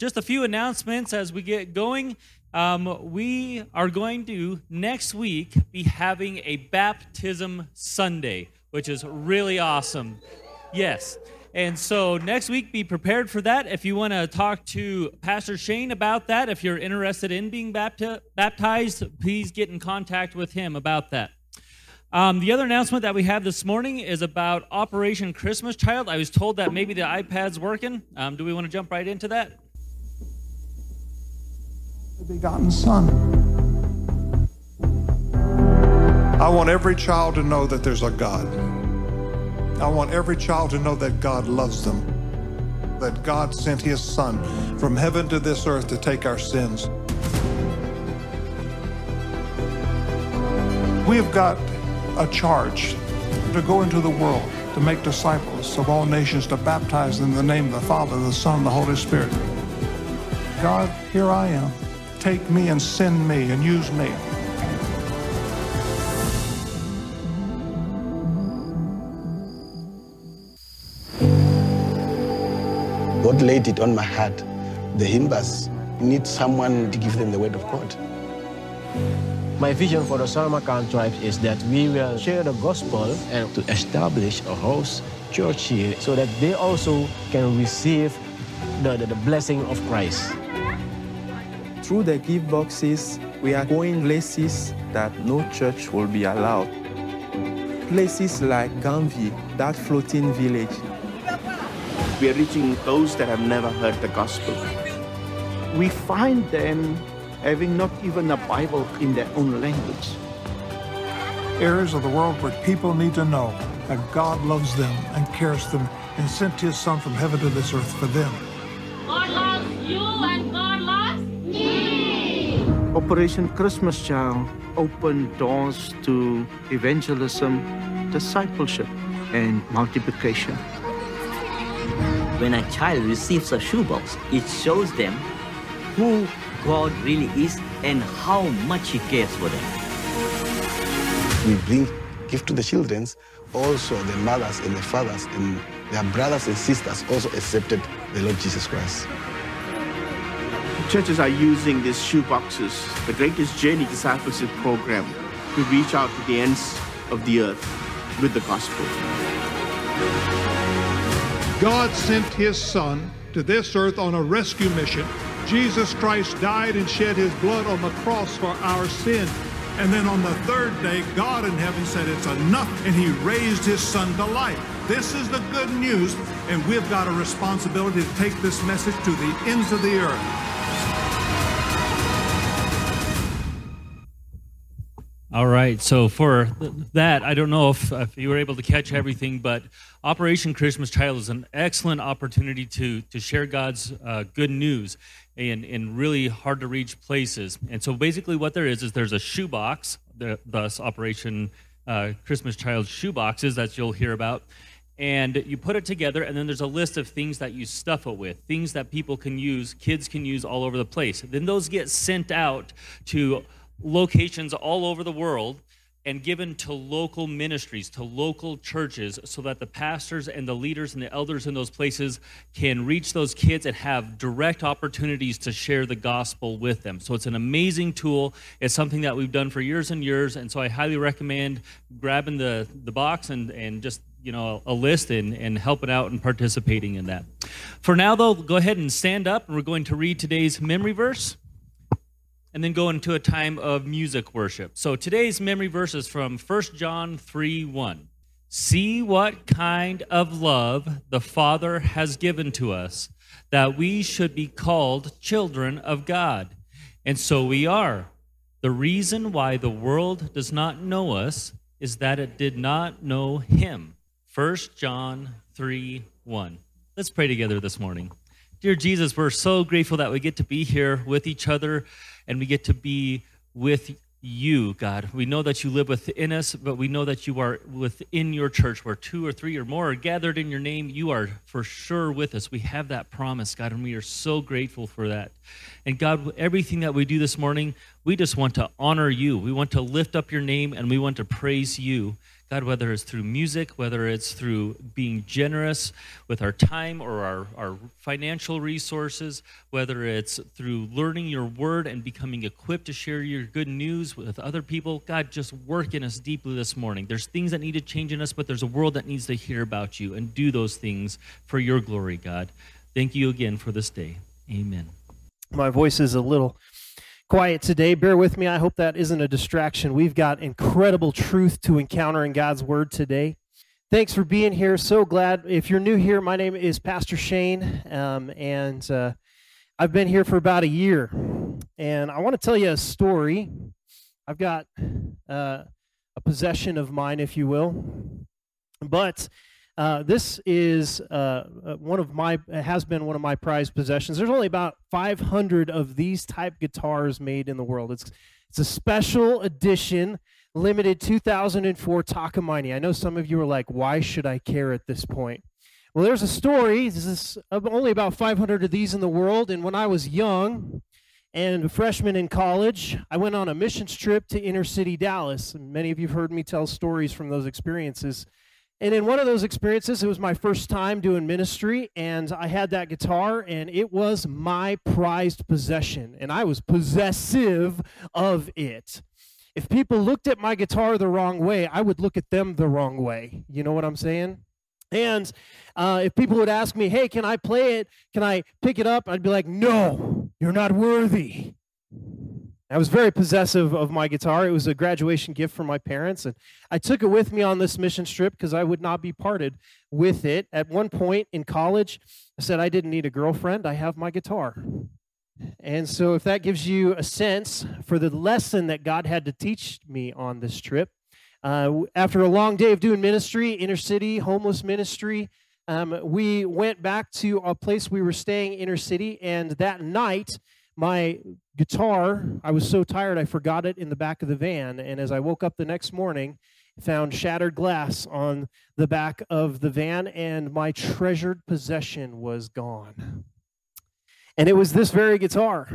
just a few announcements as we get going. Um, we are going to next week be having a baptism Sunday, which is really awesome. Yes. And so next week, be prepared for that. If you want to talk to Pastor Shane about that, if you're interested in being bapti- baptized, please get in contact with him about that. Um, the other announcement that we have this morning is about Operation Christmas Child. I was told that maybe the iPad's working. Um, do we want to jump right into that? Begotten Son. I want every child to know that there's a God. I want every child to know that God loves them, that God sent his Son from heaven to this earth to take our sins. We have got a charge to go into the world, to make disciples of all nations, to baptize in the name of the Father, the Son, and the Holy Spirit. God, here I am. Take me and send me and use me. God laid it on my heart. The Himbas need someone to give them the word of God. My vision for the Salamakan tribes is that we will share the gospel and to establish a house church here so that they also can receive the, the, the blessing of Christ. Through the gift boxes, we are going places that no church will be allowed. Places like Ganvie, that floating village, we are reaching those that have never heard the gospel. We find them having not even a Bible in their own language. Areas of the world where people need to know that God loves them and cares for them and sent his Son from heaven to this earth for them. Operation Christmas Child opened doors to evangelism, discipleship, and multiplication. When a child receives a shoebox, it shows them who God really is and how much He cares for them. We bring gift to the children. Also, the mothers and the fathers and their brothers and sisters also accepted the Lord Jesus Christ. Churches are using these shoeboxes, the Greatest Journey Discipleship Program, to reach out to the ends of the earth with the gospel. God sent his Son to this earth on a rescue mission. Jesus Christ died and shed his blood on the cross for our sin. And then on the third day, God in heaven said, It's enough, and he raised his Son to life. This is the good news, and we've got a responsibility to take this message to the ends of the earth. All right. So for that, I don't know if, if, you were able to catch everything, but Operation Christmas Child is an excellent opportunity to to share God's uh, good news in in really hard to reach places. And so basically, what there is is there's a shoebox, thus Operation uh, Christmas Child shoeboxes that you'll hear about. And you put it together, and then there's a list of things that you stuff it with, things that people can use, kids can use all over the place. Then those get sent out to locations all over the world and given to local ministries, to local churches, so that the pastors and the leaders and the elders in those places can reach those kids and have direct opportunities to share the gospel with them. So it's an amazing tool. It's something that we've done for years and years. And so I highly recommend grabbing the, the box and, and just you know a list and, and helping out and participating in that for now though go ahead and stand up and we're going to read today's memory verse and then go into a time of music worship. So today's memory verse is from 1 John 3 1. See what kind of love the Father has given to us, that we should be called children of God. And so we are. The reason why the world does not know us is that it did not know Him. 1 John 3 1. Let's pray together this morning. Dear Jesus, we're so grateful that we get to be here with each other and we get to be with you, God. We know that you live within us, but we know that you are within your church where two or three or more are gathered in your name. You are for sure with us. We have that promise, God, and we are so grateful for that. And God, everything that we do this morning, we just want to honor you. We want to lift up your name and we want to praise you. God, whether it's through music, whether it's through being generous with our time or our, our financial resources, whether it's through learning your word and becoming equipped to share your good news with other people, God, just work in us deeply this morning. There's things that need to change in us, but there's a world that needs to hear about you and do those things for your glory, God. Thank you again for this day. Amen. My voice is a little quiet today. Bear with me. I hope that isn't a distraction. We've got incredible truth to encounter in God's Word today. Thanks for being here. So glad. If you're new here, my name is Pastor Shane, um, and uh, I've been here for about a year. And I want to tell you a story. I've got uh, a possession of mine, if you will. But uh, this is uh, uh, one of my has been one of my prized possessions. There's only about 500 of these type guitars made in the world. It's it's a special edition, limited 2004 Takamine. I know some of you are like, why should I care at this point? Well, there's a story. This is only about 500 of these in the world. And when I was young and a freshman in college, I went on a missions trip to inner city Dallas. And many of you have heard me tell stories from those experiences. And in one of those experiences, it was my first time doing ministry, and I had that guitar, and it was my prized possession, and I was possessive of it. If people looked at my guitar the wrong way, I would look at them the wrong way. You know what I'm saying? And uh, if people would ask me, hey, can I play it? Can I pick it up? I'd be like, no, you're not worthy. I was very possessive of my guitar. It was a graduation gift from my parents, and I took it with me on this mission trip because I would not be parted with it. At one point in college, I said I didn't need a girlfriend. I have my guitar. And so, if that gives you a sense for the lesson that God had to teach me on this trip, uh, after a long day of doing ministry, inner city, homeless ministry, um, we went back to a place we were staying inner city, and that night, my guitar, I was so tired I forgot it in the back of the van. And as I woke up the next morning, found shattered glass on the back of the van, and my treasured possession was gone. And it was this very guitar.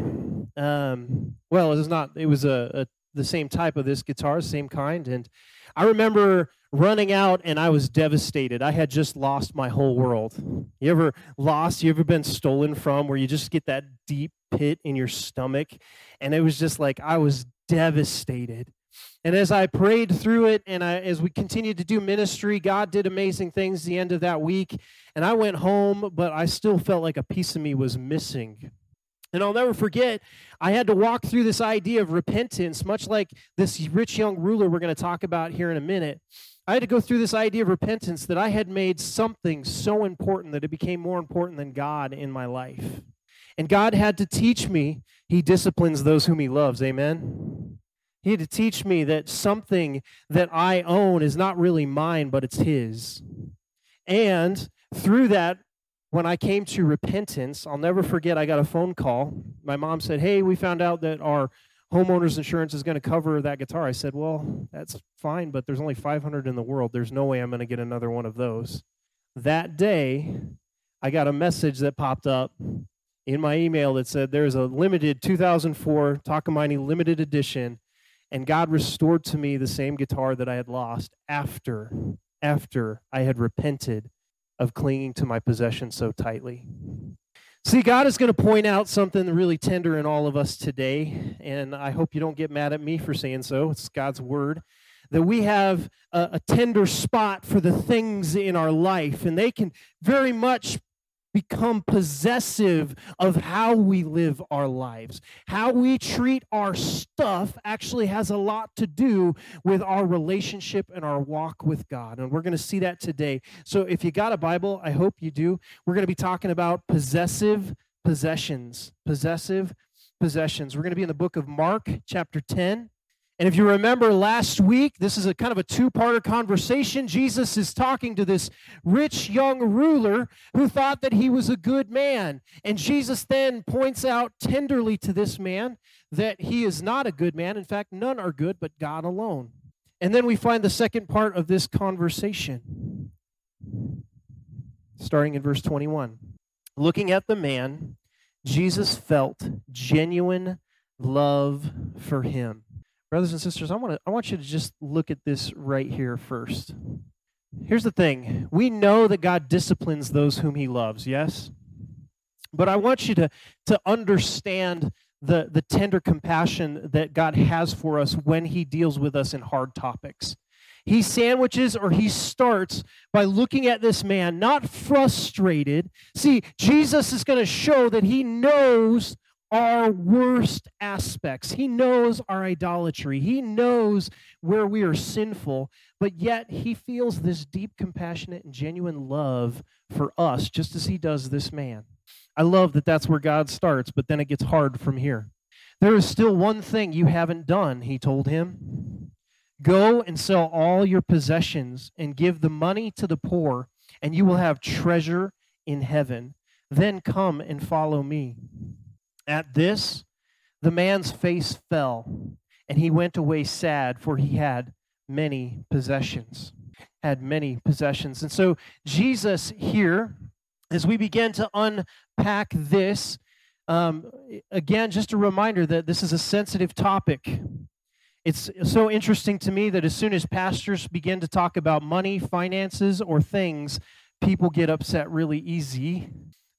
Um, well, it was not. It was a, a the same type of this guitar, same kind. And I remember running out and I was devastated. I had just lost my whole world. You ever lost? You ever been stolen from where you just get that deep pit in your stomach? And it was just like I was devastated. And as I prayed through it and I, as we continued to do ministry, God did amazing things the end of that week. And I went home, but I still felt like a piece of me was missing. And I'll never forget, I had to walk through this idea of repentance, much like this rich young ruler we're going to talk about here in a minute. I had to go through this idea of repentance that I had made something so important that it became more important than God in my life. And God had to teach me, He disciplines those whom He loves. Amen. He had to teach me that something that I own is not really mine, but it's His. And through that, when I came to repentance, I'll never forget, I got a phone call. My mom said, Hey, we found out that our homeowner's insurance is going to cover that guitar. I said, Well, that's fine, but there's only 500 in the world. There's no way I'm going to get another one of those. That day, I got a message that popped up in my email that said there's a limited 2004 Takamine limited edition, and God restored to me the same guitar that I had lost after after I had repented of clinging to my possession so tightly. See, God is going to point out something really tender in all of us today, and I hope you don't get mad at me for saying so. It's God's word. That we have a, a tender spot for the things in our life, and they can very much become possessive of how we live our lives. How we treat our stuff actually has a lot to do with our relationship and our walk with God. And we're going to see that today. So if you got a Bible, I hope you do. We're going to be talking about possessive possessions. Possessive possessions. We're going to be in the book of Mark, chapter 10. And if you remember last week, this is a kind of a two parter conversation. Jesus is talking to this rich young ruler who thought that he was a good man. And Jesus then points out tenderly to this man that he is not a good man. In fact, none are good but God alone. And then we find the second part of this conversation, starting in verse 21. Looking at the man, Jesus felt genuine love for him. Brothers and sisters, I want to I want you to just look at this right here first. Here's the thing. We know that God disciplines those whom he loves, yes? But I want you to to understand the the tender compassion that God has for us when he deals with us in hard topics. He sandwiches or he starts by looking at this man, not frustrated. See, Jesus is going to show that he knows our worst aspects. He knows our idolatry. He knows where we are sinful, but yet he feels this deep, compassionate, and genuine love for us, just as he does this man. I love that that's where God starts, but then it gets hard from here. There is still one thing you haven't done, he told him. Go and sell all your possessions and give the money to the poor, and you will have treasure in heaven. Then come and follow me. At this, the man's face fell, and he went away sad, for he had many possessions. Had many possessions. And so, Jesus here, as we begin to unpack this, um, again, just a reminder that this is a sensitive topic. It's so interesting to me that as soon as pastors begin to talk about money, finances, or things, people get upset really easy.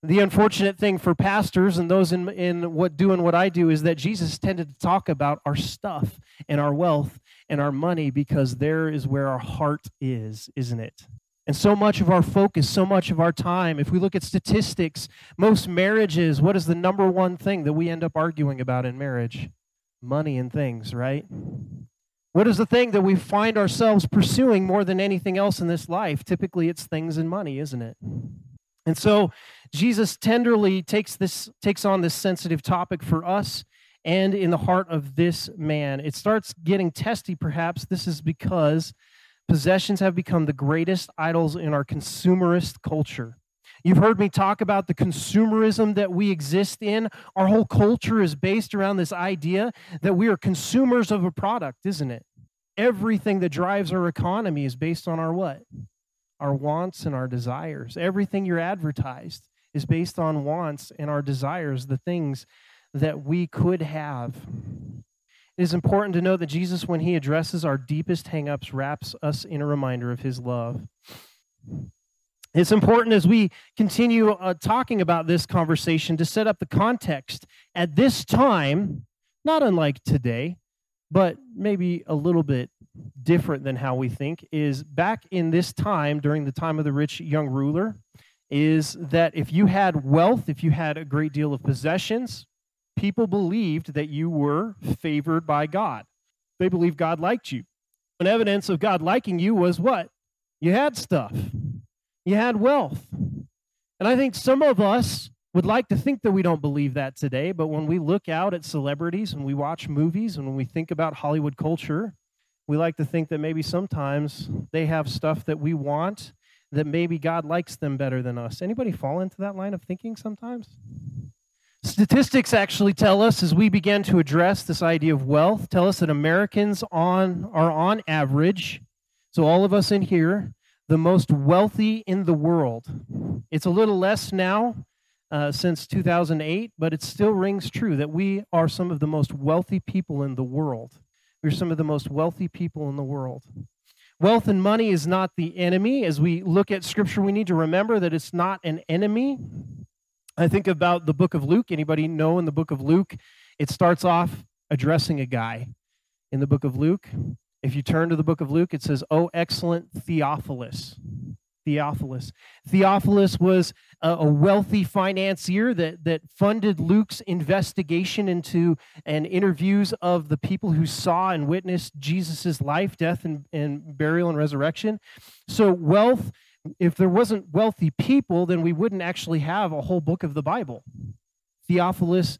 The unfortunate thing for pastors and those in, in what doing what I do is that Jesus tended to talk about our stuff and our wealth and our money because there is where our heart is, isn't it? And so much of our focus, so much of our time, if we look at statistics, most marriages, what is the number one thing that we end up arguing about in marriage? Money and things, right? What is the thing that we find ourselves pursuing more than anything else in this life? Typically, it's things and money, isn't it? And so Jesus tenderly takes this takes on this sensitive topic for us and in the heart of this man. It starts getting testy perhaps this is because possessions have become the greatest idols in our consumerist culture. You've heard me talk about the consumerism that we exist in. Our whole culture is based around this idea that we are consumers of a product, isn't it? Everything that drives our economy is based on our what? our wants and our desires. Everything you're advertised is based on wants and our desires, the things that we could have. It is important to know that Jesus, when he addresses our deepest hangups, wraps us in a reminder of his love. It's important as we continue uh, talking about this conversation to set up the context. At this time, not unlike today, but maybe a little bit different than how we think is back in this time during the time of the rich young ruler is that if you had wealth if you had a great deal of possessions people believed that you were favored by god. They believed god liked you. And evidence of god liking you was what? You had stuff. You had wealth. And i think some of us would like to think that we don't believe that today, but when we look out at celebrities and we watch movies and when we think about Hollywood culture, we like to think that maybe sometimes they have stuff that we want that maybe God likes them better than us. Anybody fall into that line of thinking sometimes? Statistics actually tell us as we begin to address this idea of wealth, tell us that Americans on are on average, so all of us in here, the most wealthy in the world. It's a little less now uh, since 2008, but it still rings true that we are some of the most wealthy people in the world. We're some of the most wealthy people in the world. Wealth and money is not the enemy. As we look at scripture, we need to remember that it's not an enemy. I think about the book of Luke. Anybody know in the book of Luke, it starts off addressing a guy. In the book of Luke, if you turn to the book of Luke, it says, Oh, excellent Theophilus. Theophilus. Theophilus was a, wealthy financier that, that funded Luke's investigation into and interviews of the people who saw and witnessed Jesus' life, death, and, and burial and resurrection. So, wealth, if there wasn't wealthy people, then we wouldn't actually have a whole book of the Bible. Theophilus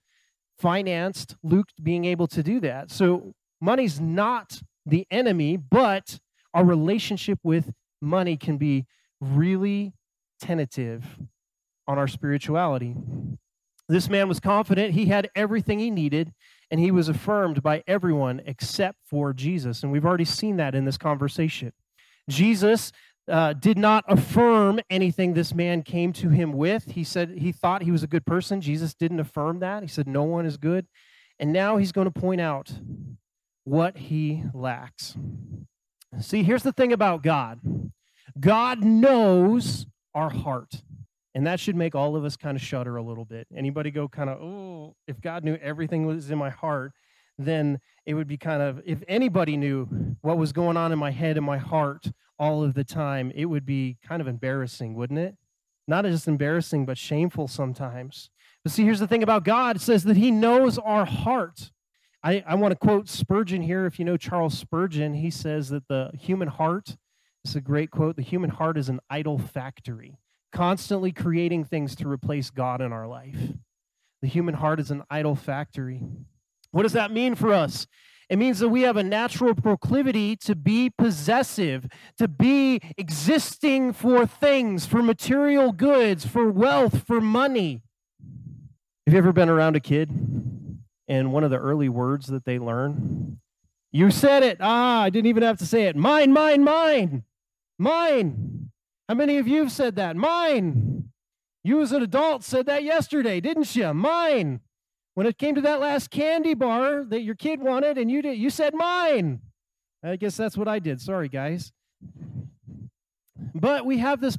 financed Luke being able to do that. So, money's not the enemy, but our relationship with money can be really tentative on our spirituality. This man was confident he had everything he needed, and he was affirmed by everyone except for Jesus. And we've already seen that in this conversation. Jesus uh, did not affirm anything this man came to him with. He said he thought he was a good person. Jesus didn't affirm that. He said, No one is good. And now he's going to point out what he lacks. See, here's the thing about God God knows our heart. And that should make all of us kind of shudder a little bit. Anybody go kind of, oh, if God knew everything was in my heart, then it would be kind of, if anybody knew what was going on in my head and my heart all of the time, it would be kind of embarrassing, wouldn't it? Not just embarrassing, but shameful sometimes. But see, here's the thing about God it says that He knows our heart. I, I want to quote Spurgeon here. If you know Charles Spurgeon, he says that the human heart, is a great quote, the human heart is an idol factory constantly creating things to replace God in our life. The human heart is an idol factory. What does that mean for us? It means that we have a natural proclivity to be possessive, to be existing for things, for material goods, for wealth, for money. Have you ever been around a kid and one of the early words that they learn? You said it. Ah, I didn't even have to say it. Mine, mine, mine, mine. How many of you have said that? Mine. You as an adult said that yesterday, didn't you? Mine. When it came to that last candy bar that your kid wanted and you did, you said mine. I guess that's what I did. Sorry, guys. But we have this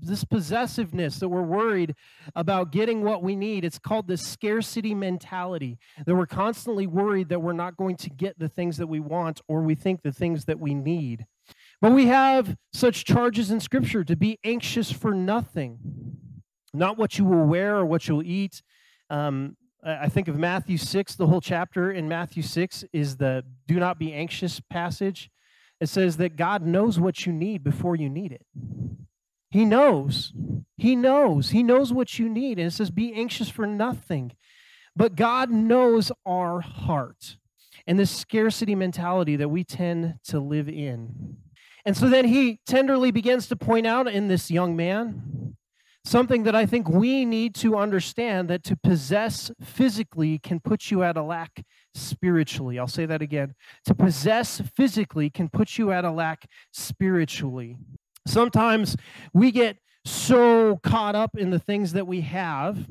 this possessiveness that we're worried about getting what we need. It's called the scarcity mentality. That we're constantly worried that we're not going to get the things that we want or we think the things that we need. But we have such charges in Scripture to be anxious for nothing, not what you will wear or what you'll eat. Um, I think of Matthew 6, the whole chapter in Matthew 6 is the do not be anxious passage. It says that God knows what you need before you need it. He knows. He knows. He knows what you need. And it says, be anxious for nothing. But God knows our heart and the scarcity mentality that we tend to live in. And so then he tenderly begins to point out in this young man something that I think we need to understand that to possess physically can put you at a lack spiritually. I'll say that again. To possess physically can put you at a lack spiritually. Sometimes we get so caught up in the things that we have.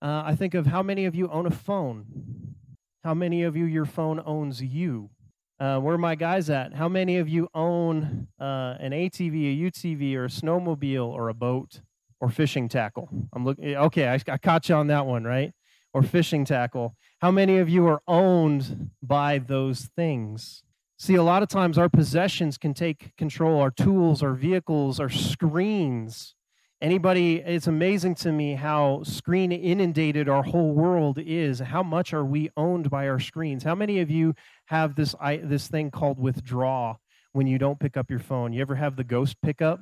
Uh, I think of how many of you own a phone? How many of you, your phone owns you? Uh, where my guys at? How many of you own uh, an ATV, a UTV, or a snowmobile, or a boat, or fishing tackle? I'm looking. Okay, I, I caught you on that one, right? Or fishing tackle. How many of you are owned by those things? See, a lot of times our possessions can take control. Our tools, our vehicles, our screens Anybody, it's amazing to me how screen inundated our whole world is. How much are we owned by our screens? How many of you have this I, this thing called withdraw when you don't pick up your phone? You ever have the ghost pickup?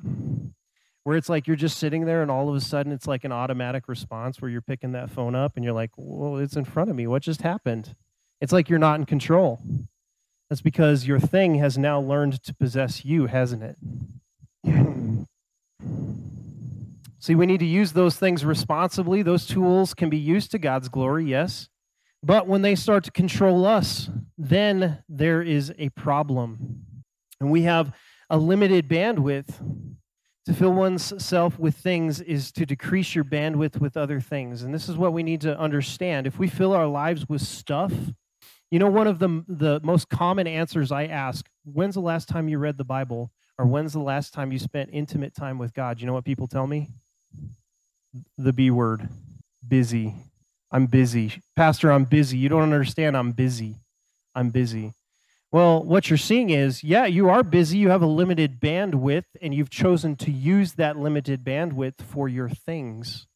Where it's like you're just sitting there and all of a sudden it's like an automatic response where you're picking that phone up and you're like, well, it's in front of me. What just happened? It's like you're not in control. That's because your thing has now learned to possess you, hasn't it? See, we need to use those things responsibly. Those tools can be used to God's glory, yes. But when they start to control us, then there is a problem. And we have a limited bandwidth. To fill one's self with things is to decrease your bandwidth with other things. And this is what we need to understand. If we fill our lives with stuff, you know, one of the, the most common answers I ask when's the last time you read the Bible? Or when's the last time you spent intimate time with God? You know what people tell me? The B word busy. I'm busy. Pastor, I'm busy. You don't understand. I'm busy. I'm busy. Well, what you're seeing is, yeah, you are busy. You have a limited bandwidth, and you've chosen to use that limited bandwidth for your things.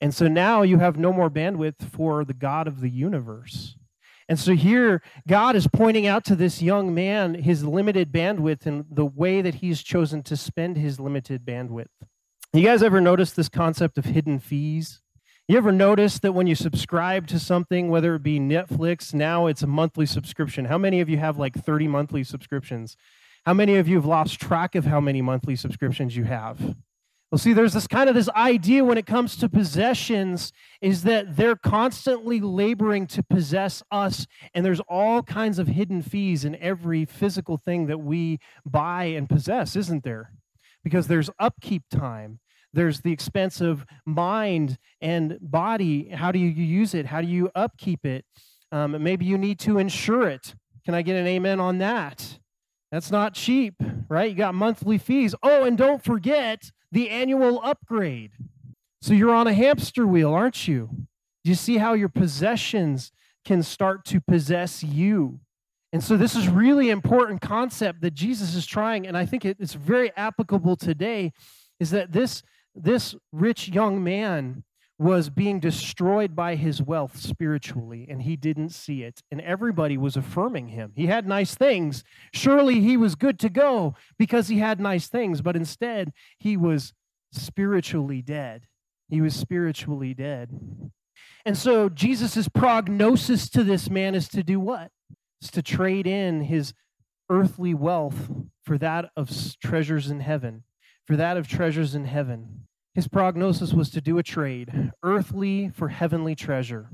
And so now you have no more bandwidth for the God of the universe. And so here, God is pointing out to this young man his limited bandwidth and the way that he's chosen to spend his limited bandwidth. You guys ever notice this concept of hidden fees? You ever notice that when you subscribe to something, whether it be Netflix, now it's a monthly subscription? How many of you have like 30 monthly subscriptions? How many of you have lost track of how many monthly subscriptions you have? Well, see, there's this kind of this idea when it comes to possessions is that they're constantly laboring to possess us, and there's all kinds of hidden fees in every physical thing that we buy and possess, isn't there? Because there's upkeep time, there's the expense of mind and body. How do you use it? How do you upkeep it? Um, maybe you need to insure it. Can I get an amen on that? That's not cheap, right? You got monthly fees. Oh, and don't forget the annual upgrade. So you're on a hamster wheel, aren't you? Do you see how your possessions can start to possess you? And so this is really important concept that Jesus is trying, and I think it's very applicable today, is that this, this rich young man was being destroyed by his wealth spiritually, and he didn't see it. And everybody was affirming him. He had nice things. Surely he was good to go because he had nice things, but instead he was spiritually dead. He was spiritually dead. And so Jesus' prognosis to this man is to do what? It's to trade in his earthly wealth for that of treasures in heaven, for that of treasures in heaven. His prognosis was to do a trade, earthly for heavenly treasure.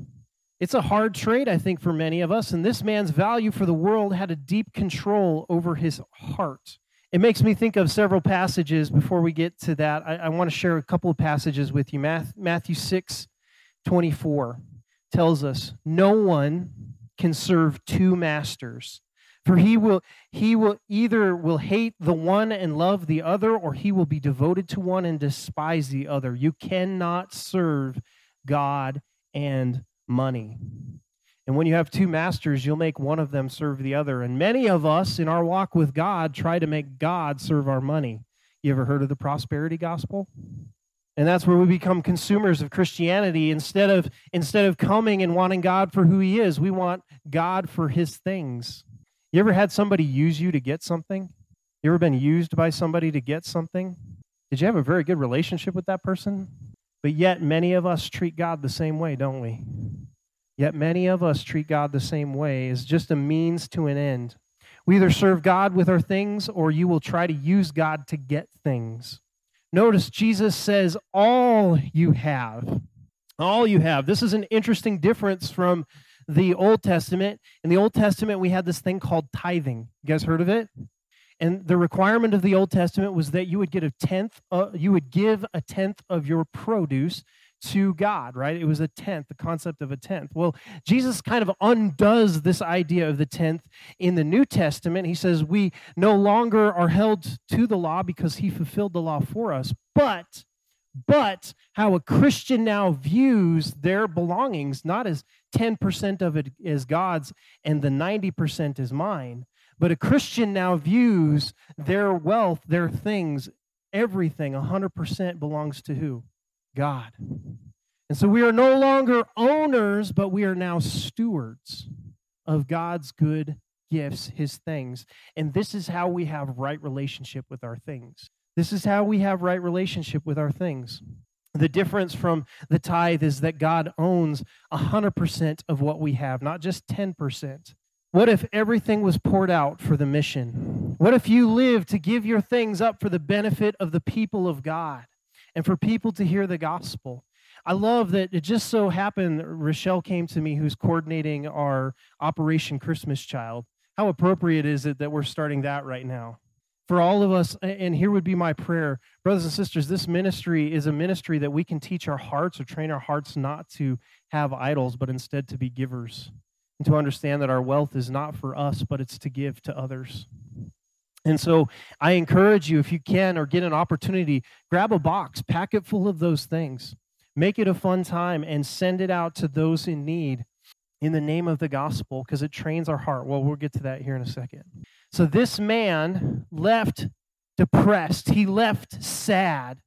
It's a hard trade, I think, for many of us, and this man's value for the world had a deep control over his heart. It makes me think of several passages. Before we get to that, I, I want to share a couple of passages with you. Matthew 6 24 tells us, No one can serve two masters. For he will he will either will hate the one and love the other, or he will be devoted to one and despise the other. You cannot serve God and money. And when you have two masters, you'll make one of them serve the other. And many of us in our walk with God try to make God serve our money. You ever heard of the prosperity gospel? And that's where we become consumers of Christianity instead of instead of coming and wanting God for who he is, we want God for his things. You ever had somebody use you to get something? You ever been used by somebody to get something? Did you have a very good relationship with that person? But yet, many of us treat God the same way, don't we? Yet, many of us treat God the same way as just a means to an end. We either serve God with our things or you will try to use God to get things. Notice Jesus says, All you have. All you have. This is an interesting difference from the Old Testament. In the Old Testament, we had this thing called tithing. You guys heard of it? And the requirement of the Old Testament was that you would get a tenth, uh, you would give a tenth of your produce to God, right? It was a tenth, the concept of a tenth. Well, Jesus kind of undoes this idea of the tenth in the New Testament. He says we no longer are held to the law because he fulfilled the law for us, but but how a Christian now views their belongings, not as 10% of it is God's and the 90% is mine, but a Christian now views their wealth, their things, everything 100% belongs to who? God. And so we are no longer owners, but we are now stewards of God's good gifts, his things. And this is how we have right relationship with our things. This is how we have right relationship with our things. The difference from the tithe is that God owns 100% of what we have, not just 10%. What if everything was poured out for the mission? What if you live to give your things up for the benefit of the people of God and for people to hear the gospel? I love that it just so happened Rochelle came to me, who's coordinating our Operation Christmas Child. How appropriate is it that we're starting that right now? for all of us, and here would be my prayer, brothers and sisters, this ministry is a ministry that we can teach our hearts or train our hearts not to have idols, but instead to be givers and to understand that our wealth is not for us, but it's to give to others. And so I encourage you, if you can or get an opportunity, grab a box, pack it full of those things, make it a fun time, and send it out to those in need in the name of the gospel because it trains our heart. Well, we'll get to that here in a second. So this man left depressed, he left sad.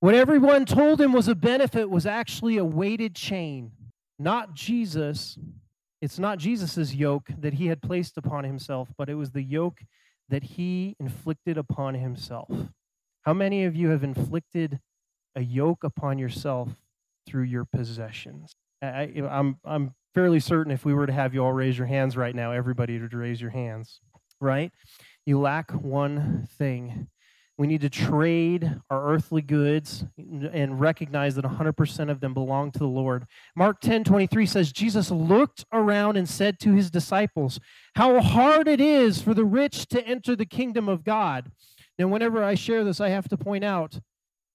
What everyone told him was a benefit was actually a weighted chain, not Jesus. It's not Jesus' yoke that he had placed upon himself, but it was the yoke that he inflicted upon himself. How many of you have inflicted a yoke upon yourself through your possessions? I, am I'm, I'm fairly certain if we were to have you all raise your hands right now, everybody would raise your hands right? You lack one thing. We need to trade our earthly goods and recognize that 100% of them belong to the Lord. Mark 10 23 says, Jesus looked around and said to his disciples, How hard it is for the rich to enter the kingdom of God. Now, whenever I share this, I have to point out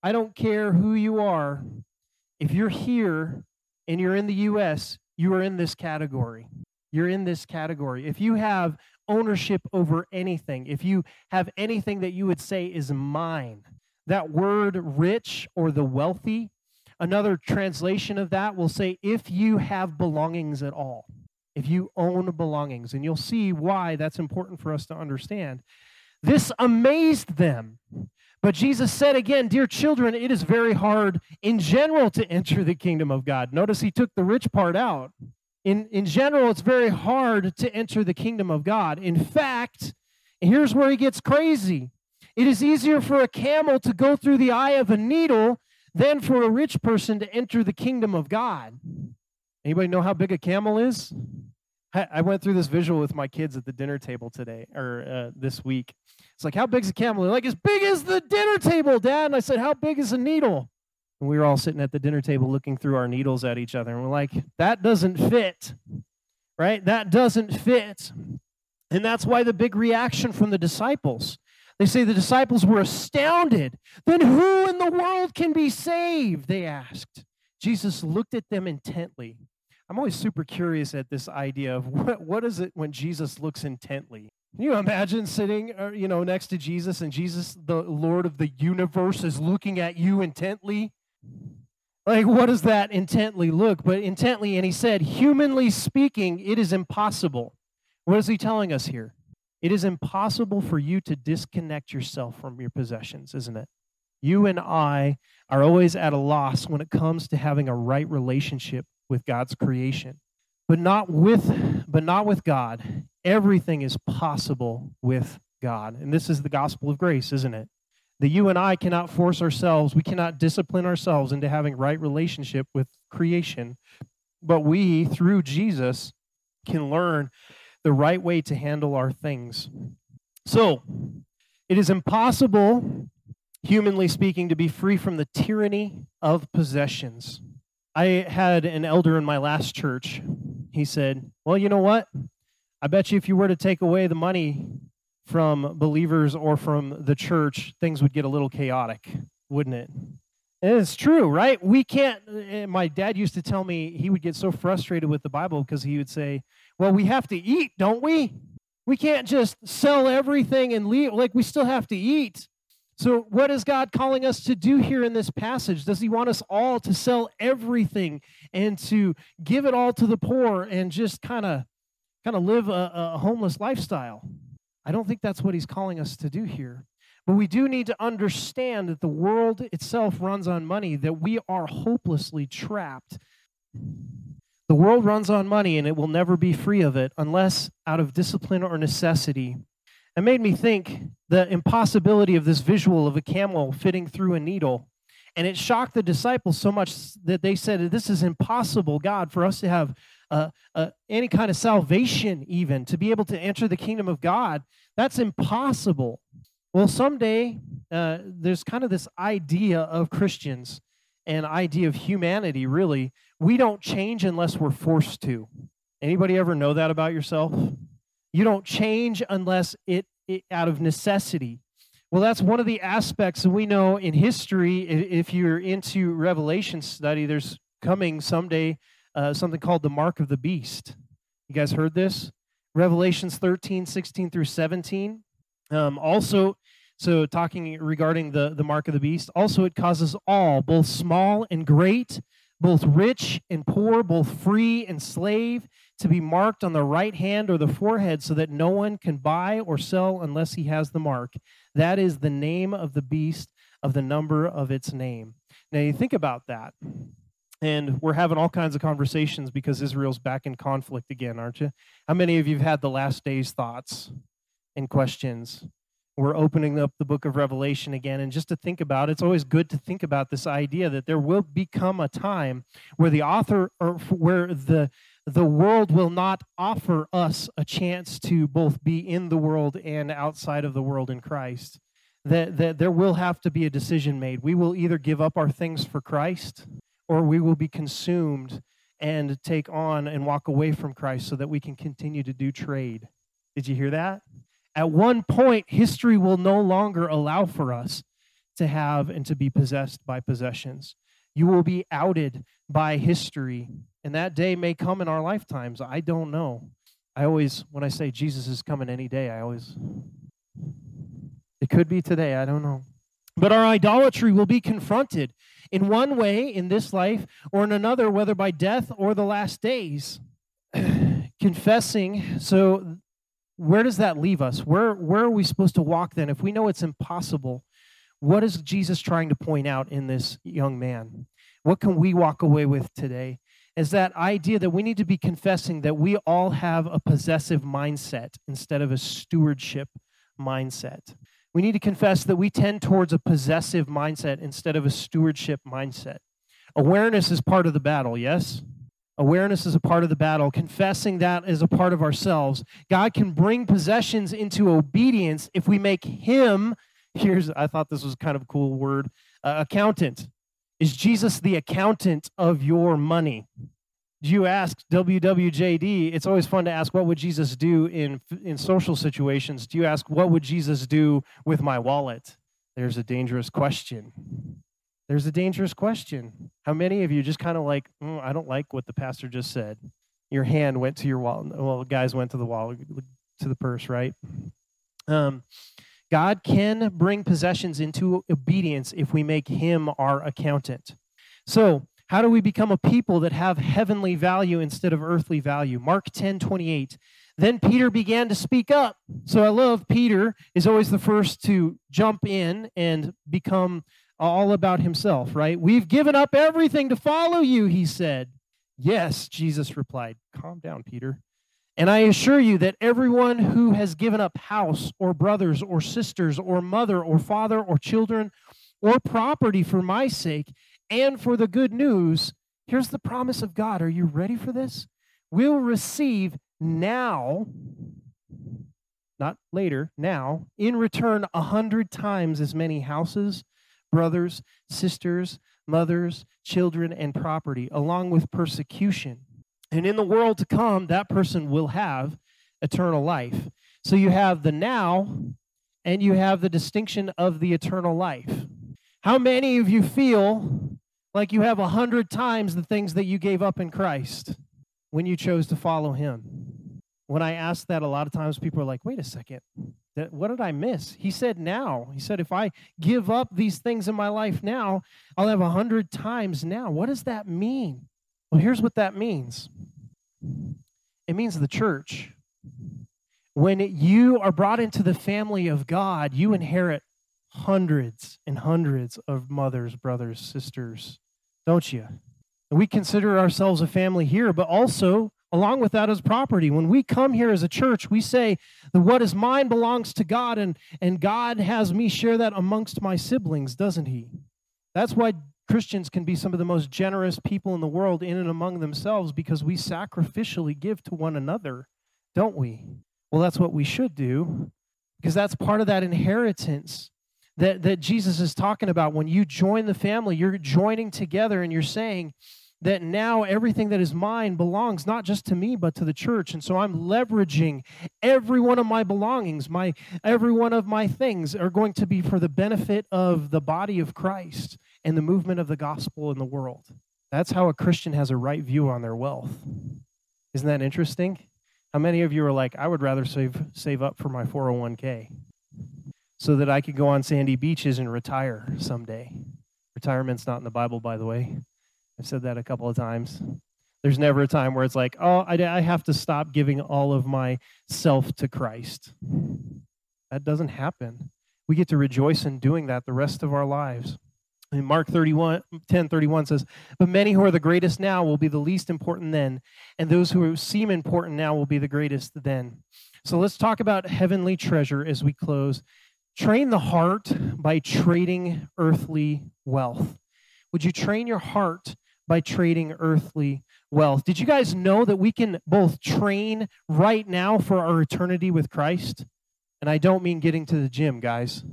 I don't care who you are. If you're here and you're in the U.S., you are in this category. You're in this category. If you have ownership over anything, if you have anything that you would say is mine, that word rich or the wealthy, another translation of that will say if you have belongings at all, if you own belongings. And you'll see why that's important for us to understand. This amazed them. But Jesus said again, Dear children, it is very hard in general to enter the kingdom of God. Notice he took the rich part out. In, in general, it's very hard to enter the kingdom of God. In fact, here's where he gets crazy it is easier for a camel to go through the eye of a needle than for a rich person to enter the kingdom of God. Anybody know how big a camel is? I went through this visual with my kids at the dinner table today or uh, this week. It's like, how big's a camel? They're like, as big as the dinner table, Dad. And I said, how big is a needle? And we were all sitting at the dinner table looking through our needles at each other. And we're like, that doesn't fit, right? That doesn't fit. And that's why the big reaction from the disciples. They say the disciples were astounded. Then who in the world can be saved? They asked. Jesus looked at them intently. I'm always super curious at this idea of what, what is it when Jesus looks intently? Can you imagine sitting, uh, you know, next to Jesus and Jesus, the Lord of the universe, is looking at you intently? Like, what does that intently look? But intently, and he said, humanly speaking, it is impossible. What is he telling us here? It is impossible for you to disconnect yourself from your possessions, isn't it? You and I are always at a loss when it comes to having a right relationship with God's creation. But not with but not with God. Everything is possible with God. And this is the gospel of grace, isn't it? That you and I cannot force ourselves, we cannot discipline ourselves into having right relationship with creation, but we through Jesus can learn the right way to handle our things. So, it is impossible humanly speaking to be free from the tyranny of possessions. I had an elder in my last church. He said, Well, you know what? I bet you if you were to take away the money from believers or from the church, things would get a little chaotic, wouldn't it? And it's true, right? We can't. Eh, my dad used to tell me he would get so frustrated with the Bible because he would say, Well, we have to eat, don't we? We can't just sell everything and leave. Like, we still have to eat. So, what is God calling us to do here in this passage? Does He want us all to sell everything and to give it all to the poor and just kind of kind of live a, a homeless lifestyle? I don't think that's what He's calling us to do here. But we do need to understand that the world itself runs on money, that we are hopelessly trapped. The world runs on money and it will never be free of it unless out of discipline or necessity it made me think the impossibility of this visual of a camel fitting through a needle. And it shocked the disciples so much that they said, This is impossible, God, for us to have uh, uh, any kind of salvation, even to be able to enter the kingdom of God. That's impossible. Well, someday uh, there's kind of this idea of Christians and idea of humanity, really. We don't change unless we're forced to. Anybody ever know that about yourself? You don't change unless it, it out of necessity. Well, that's one of the aspects that we know in history. If you're into Revelation study, there's coming someday uh, something called the mark of the beast. You guys heard this? Revelations 13, 16 through 17. Um, also, so talking regarding the, the mark of the beast, also it causes all, both small and great, both rich and poor, both free and slave, to be marked on the right hand or the forehead so that no one can buy or sell unless he has the mark. That is the name of the beast of the number of its name. Now you think about that. And we're having all kinds of conversations because Israel's back in conflict again, aren't you? How many of you have had the last days thoughts and questions? we're opening up the book of Revelation again. And just to think about, it's always good to think about this idea that there will become a time where the author or where the the world will not offer us a chance to both be in the world and outside of the world in Christ. That, that there will have to be a decision made. We will either give up our things for Christ or we will be consumed and take on and walk away from Christ so that we can continue to do trade. Did you hear that? At one point, history will no longer allow for us to have and to be possessed by possessions. You will be outed by history, and that day may come in our lifetimes. I don't know. I always, when I say Jesus is coming any day, I always, it could be today, I don't know. But our idolatry will be confronted in one way in this life or in another, whether by death or the last days. Confessing, so where does that leave us? Where, where are we supposed to walk then? If we know it's impossible, what is Jesus trying to point out in this young man? What can we walk away with today? Is that idea that we need to be confessing that we all have a possessive mindset instead of a stewardship mindset. We need to confess that we tend towards a possessive mindset instead of a stewardship mindset. Awareness is part of the battle, yes? Awareness is a part of the battle. Confessing that is a part of ourselves. God can bring possessions into obedience if we make Him, here's, I thought this was kind of a cool word, uh, accountant. Is Jesus the accountant of your money? Do you ask WWJD? It's always fun to ask, what would Jesus do in, in social situations? Do you ask, what would Jesus do with my wallet? There's a dangerous question. There's a dangerous question. How many of you just kind of like, mm, I don't like what the pastor just said? Your hand went to your wallet. Well, guys went to the wallet, to the purse, right? Um, God can bring possessions into obedience if we make him our accountant. So, how do we become a people that have heavenly value instead of earthly value? Mark 10 28. Then Peter began to speak up. So I love Peter is always the first to jump in and become all about himself, right? We've given up everything to follow you, he said. Yes, Jesus replied. Calm down, Peter. And I assure you that everyone who has given up house or brothers or sisters or mother or father or children or property for my sake and for the good news, here's the promise of God. Are you ready for this? We will receive now, not later, now, in return a hundred times as many houses, brothers, sisters, mothers, children, and property, along with persecution and in the world to come, that person will have eternal life. So you have the now and you have the distinction of the eternal life. How many of you feel like you have a hundred times the things that you gave up in Christ when you chose to follow Him? When I ask that, a lot of times people are like, wait a second, what did I miss? He said now. He said, if I give up these things in my life now, I'll have a hundred times now. What does that mean? Well, here's what that means it means the church. When you are brought into the family of God, you inherit hundreds and hundreds of mothers, brothers, sisters, don't you? We consider ourselves a family here, but also along with that as property. When we come here as a church, we say that what is mine belongs to God, and, and God has me share that amongst my siblings, doesn't He? That's why Christians can be some of the most generous people in the world in and among themselves because we sacrificially give to one another, don't we? Well, that's what we should do because that's part of that inheritance that, that Jesus is talking about. When you join the family, you're joining together and you're saying, that now everything that is mine belongs not just to me but to the church and so i'm leveraging every one of my belongings my every one of my things are going to be for the benefit of the body of christ and the movement of the gospel in the world. That's how a Christian has a right view on their wealth. Isn't that interesting? How many of you are like, I would rather save save up for my 401k so that I could go on sandy beaches and retire someday. Retirement's not in the Bible, by the way. I've said that a couple of times. There's never a time where it's like, oh, I, I have to stop giving all of my self to Christ. That doesn't happen. We get to rejoice in doing that the rest of our lives. And Mark 31, 10 31 says, But many who are the greatest now will be the least important then, and those who seem important now will be the greatest then. So let's talk about heavenly treasure as we close. Train the heart by trading earthly wealth. Would you train your heart by trading earthly wealth? Did you guys know that we can both train right now for our eternity with Christ? And I don't mean getting to the gym, guys.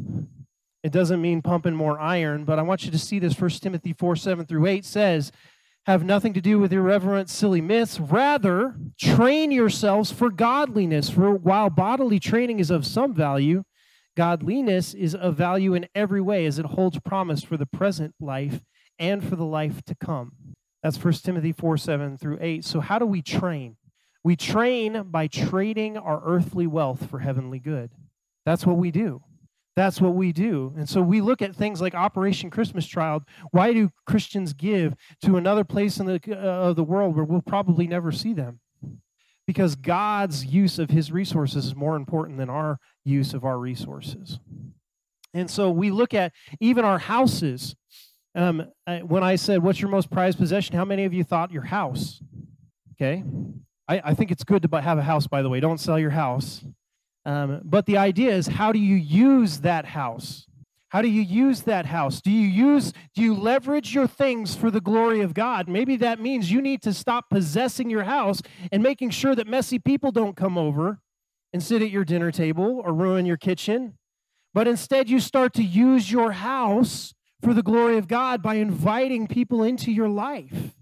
It doesn't mean pumping more iron, but I want you to see this 1 Timothy 4 7 through 8 says, have nothing to do with irreverent, silly myths. Rather, train yourselves for godliness. For while bodily training is of some value, godliness is of value in every way as it holds promise for the present life and for the life to come. That's 1 Timothy 4 7 through 8. So, how do we train? We train by trading our earthly wealth for heavenly good. That's what we do. That's what we do. And so we look at things like Operation Christmas Child. Why do Christians give to another place in the, uh, of the world where we'll probably never see them? Because God's use of his resources is more important than our use of our resources. And so we look at even our houses. Um, when I said, What's your most prized possession? How many of you thought your house? Okay. I, I think it's good to have a house, by the way. Don't sell your house. Um, but the idea is how do you use that house? How do you use that house? Do you use do you leverage your things for the glory of God? Maybe that means you need to stop possessing your house and making sure that messy people don't come over and sit at your dinner table or ruin your kitchen. But instead you start to use your house for the glory of God by inviting people into your life.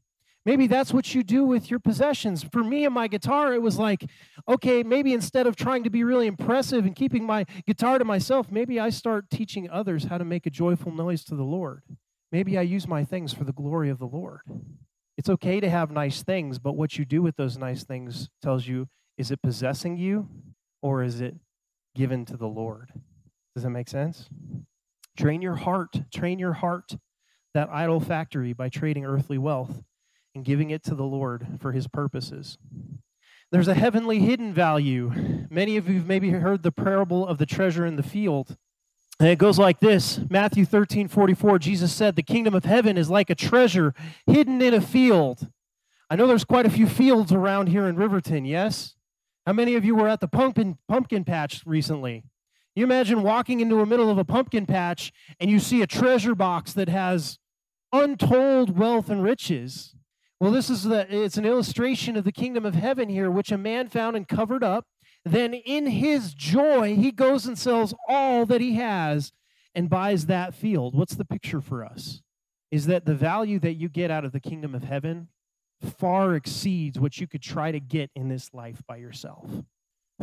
Maybe that's what you do with your possessions. For me and my guitar, it was like, okay, maybe instead of trying to be really impressive and keeping my guitar to myself, maybe I start teaching others how to make a joyful noise to the Lord. Maybe I use my things for the glory of the Lord. It's okay to have nice things, but what you do with those nice things tells you is it possessing you or is it given to the Lord? Does that make sense? Train your heart, train your heart, that idol factory, by trading earthly wealth and giving it to the Lord for his purposes. There's a heavenly hidden value. Many of you have maybe heard the parable of the treasure in the field. And it goes like this Matthew 13 44, Jesus said, The kingdom of heaven is like a treasure hidden in a field. I know there's quite a few fields around here in Riverton, yes? How many of you were at the pumpkin, pumpkin patch recently? You imagine walking into the middle of a pumpkin patch and you see a treasure box that has untold wealth and riches. Well, this is the it's an illustration of the kingdom of heaven here, which a man found and covered up. Then in his joy, he goes and sells all that he has and buys that field. What's the picture for us? Is that the value that you get out of the kingdom of heaven far exceeds what you could try to get in this life by yourself.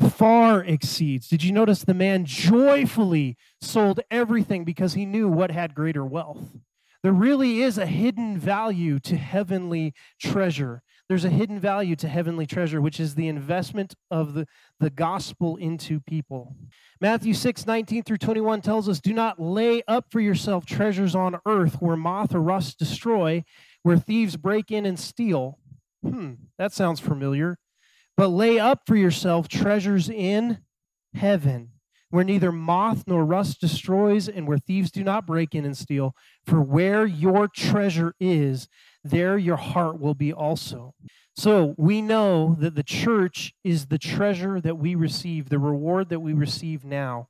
Far exceeds. Did you notice the man joyfully sold everything because he knew what had greater wealth? There really is a hidden value to heavenly treasure. There's a hidden value to heavenly treasure, which is the investment of the, the gospel into people. Matthew 6, 19 through 21 tells us, Do not lay up for yourself treasures on earth where moth or rust destroy, where thieves break in and steal. Hmm, that sounds familiar. But lay up for yourself treasures in heaven where neither moth nor rust destroys, and where thieves do not break in and steal. For where your treasure is, there your heart will be also. So we know that the church is the treasure that we receive, the reward that we receive now.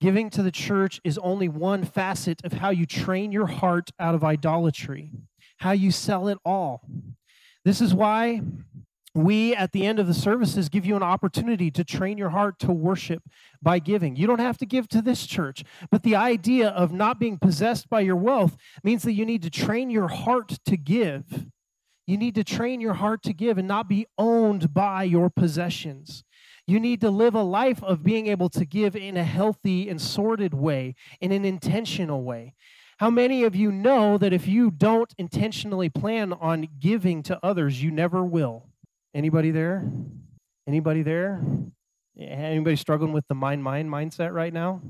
Giving to the church is only one facet of how you train your heart out of idolatry, how you sell it all. This is why we at the end of the services give you an opportunity to train your heart to worship by giving. You don't have to give to this church, but the idea of not being possessed by your wealth means that you need to train your heart to give. You need to train your heart to give and not be owned by your possessions. You need to live a life of being able to give in a healthy and sorted way, in an intentional way. How many of you know that if you don't intentionally plan on giving to others, you never will? Anybody there? Anybody there? Anybody struggling with the mind mind mindset right now?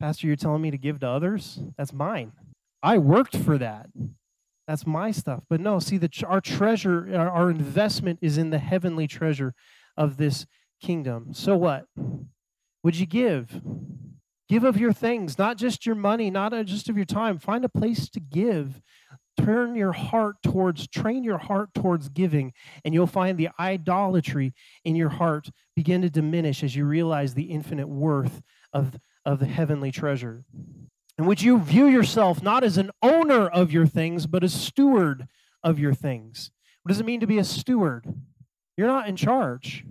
Pastor, you're telling me to give to others? That's mine. I worked for that. That's my stuff. But no, see, the, our treasure, our, our investment is in the heavenly treasure of this kingdom. So what? Would you give? Give of your things, not just your money, not uh, just of your time. Find a place to give turn your heart towards train your heart towards giving and you'll find the idolatry in your heart begin to diminish as you realize the infinite worth of, of the heavenly treasure. And would you view yourself not as an owner of your things but a steward of your things? What does it mean to be a steward? You're not in charge.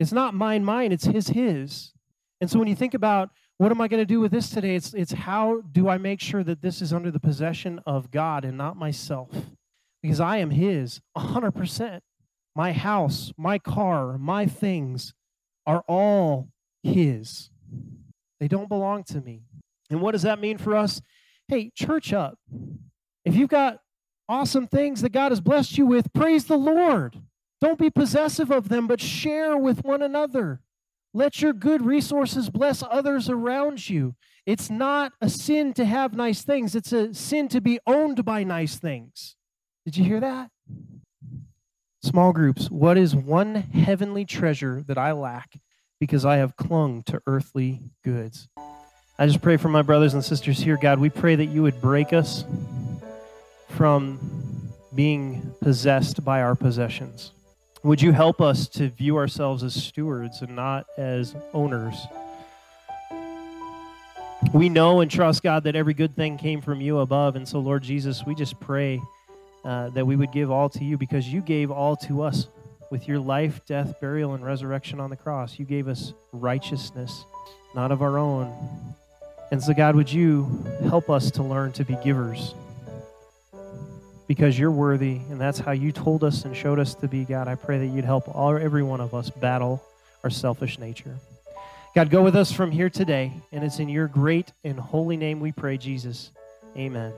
It's not mine mine it's his his. And so when you think about what am I going to do with this today? It's, it's how do I make sure that this is under the possession of God and not myself? Because I am His 100%. My house, my car, my things are all His. They don't belong to me. And what does that mean for us? Hey, church up. If you've got awesome things that God has blessed you with, praise the Lord. Don't be possessive of them, but share with one another. Let your good resources bless others around you. It's not a sin to have nice things, it's a sin to be owned by nice things. Did you hear that? Small groups. What is one heavenly treasure that I lack because I have clung to earthly goods? I just pray for my brothers and sisters here, God. We pray that you would break us from being possessed by our possessions. Would you help us to view ourselves as stewards and not as owners? We know and trust, God, that every good thing came from you above. And so, Lord Jesus, we just pray uh, that we would give all to you because you gave all to us with your life, death, burial, and resurrection on the cross. You gave us righteousness, not of our own. And so, God, would you help us to learn to be givers? Because you're worthy, and that's how you told us and showed us to be, God. I pray that you'd help all, every one of us battle our selfish nature. God, go with us from here today, and it's in your great and holy name we pray, Jesus. Amen.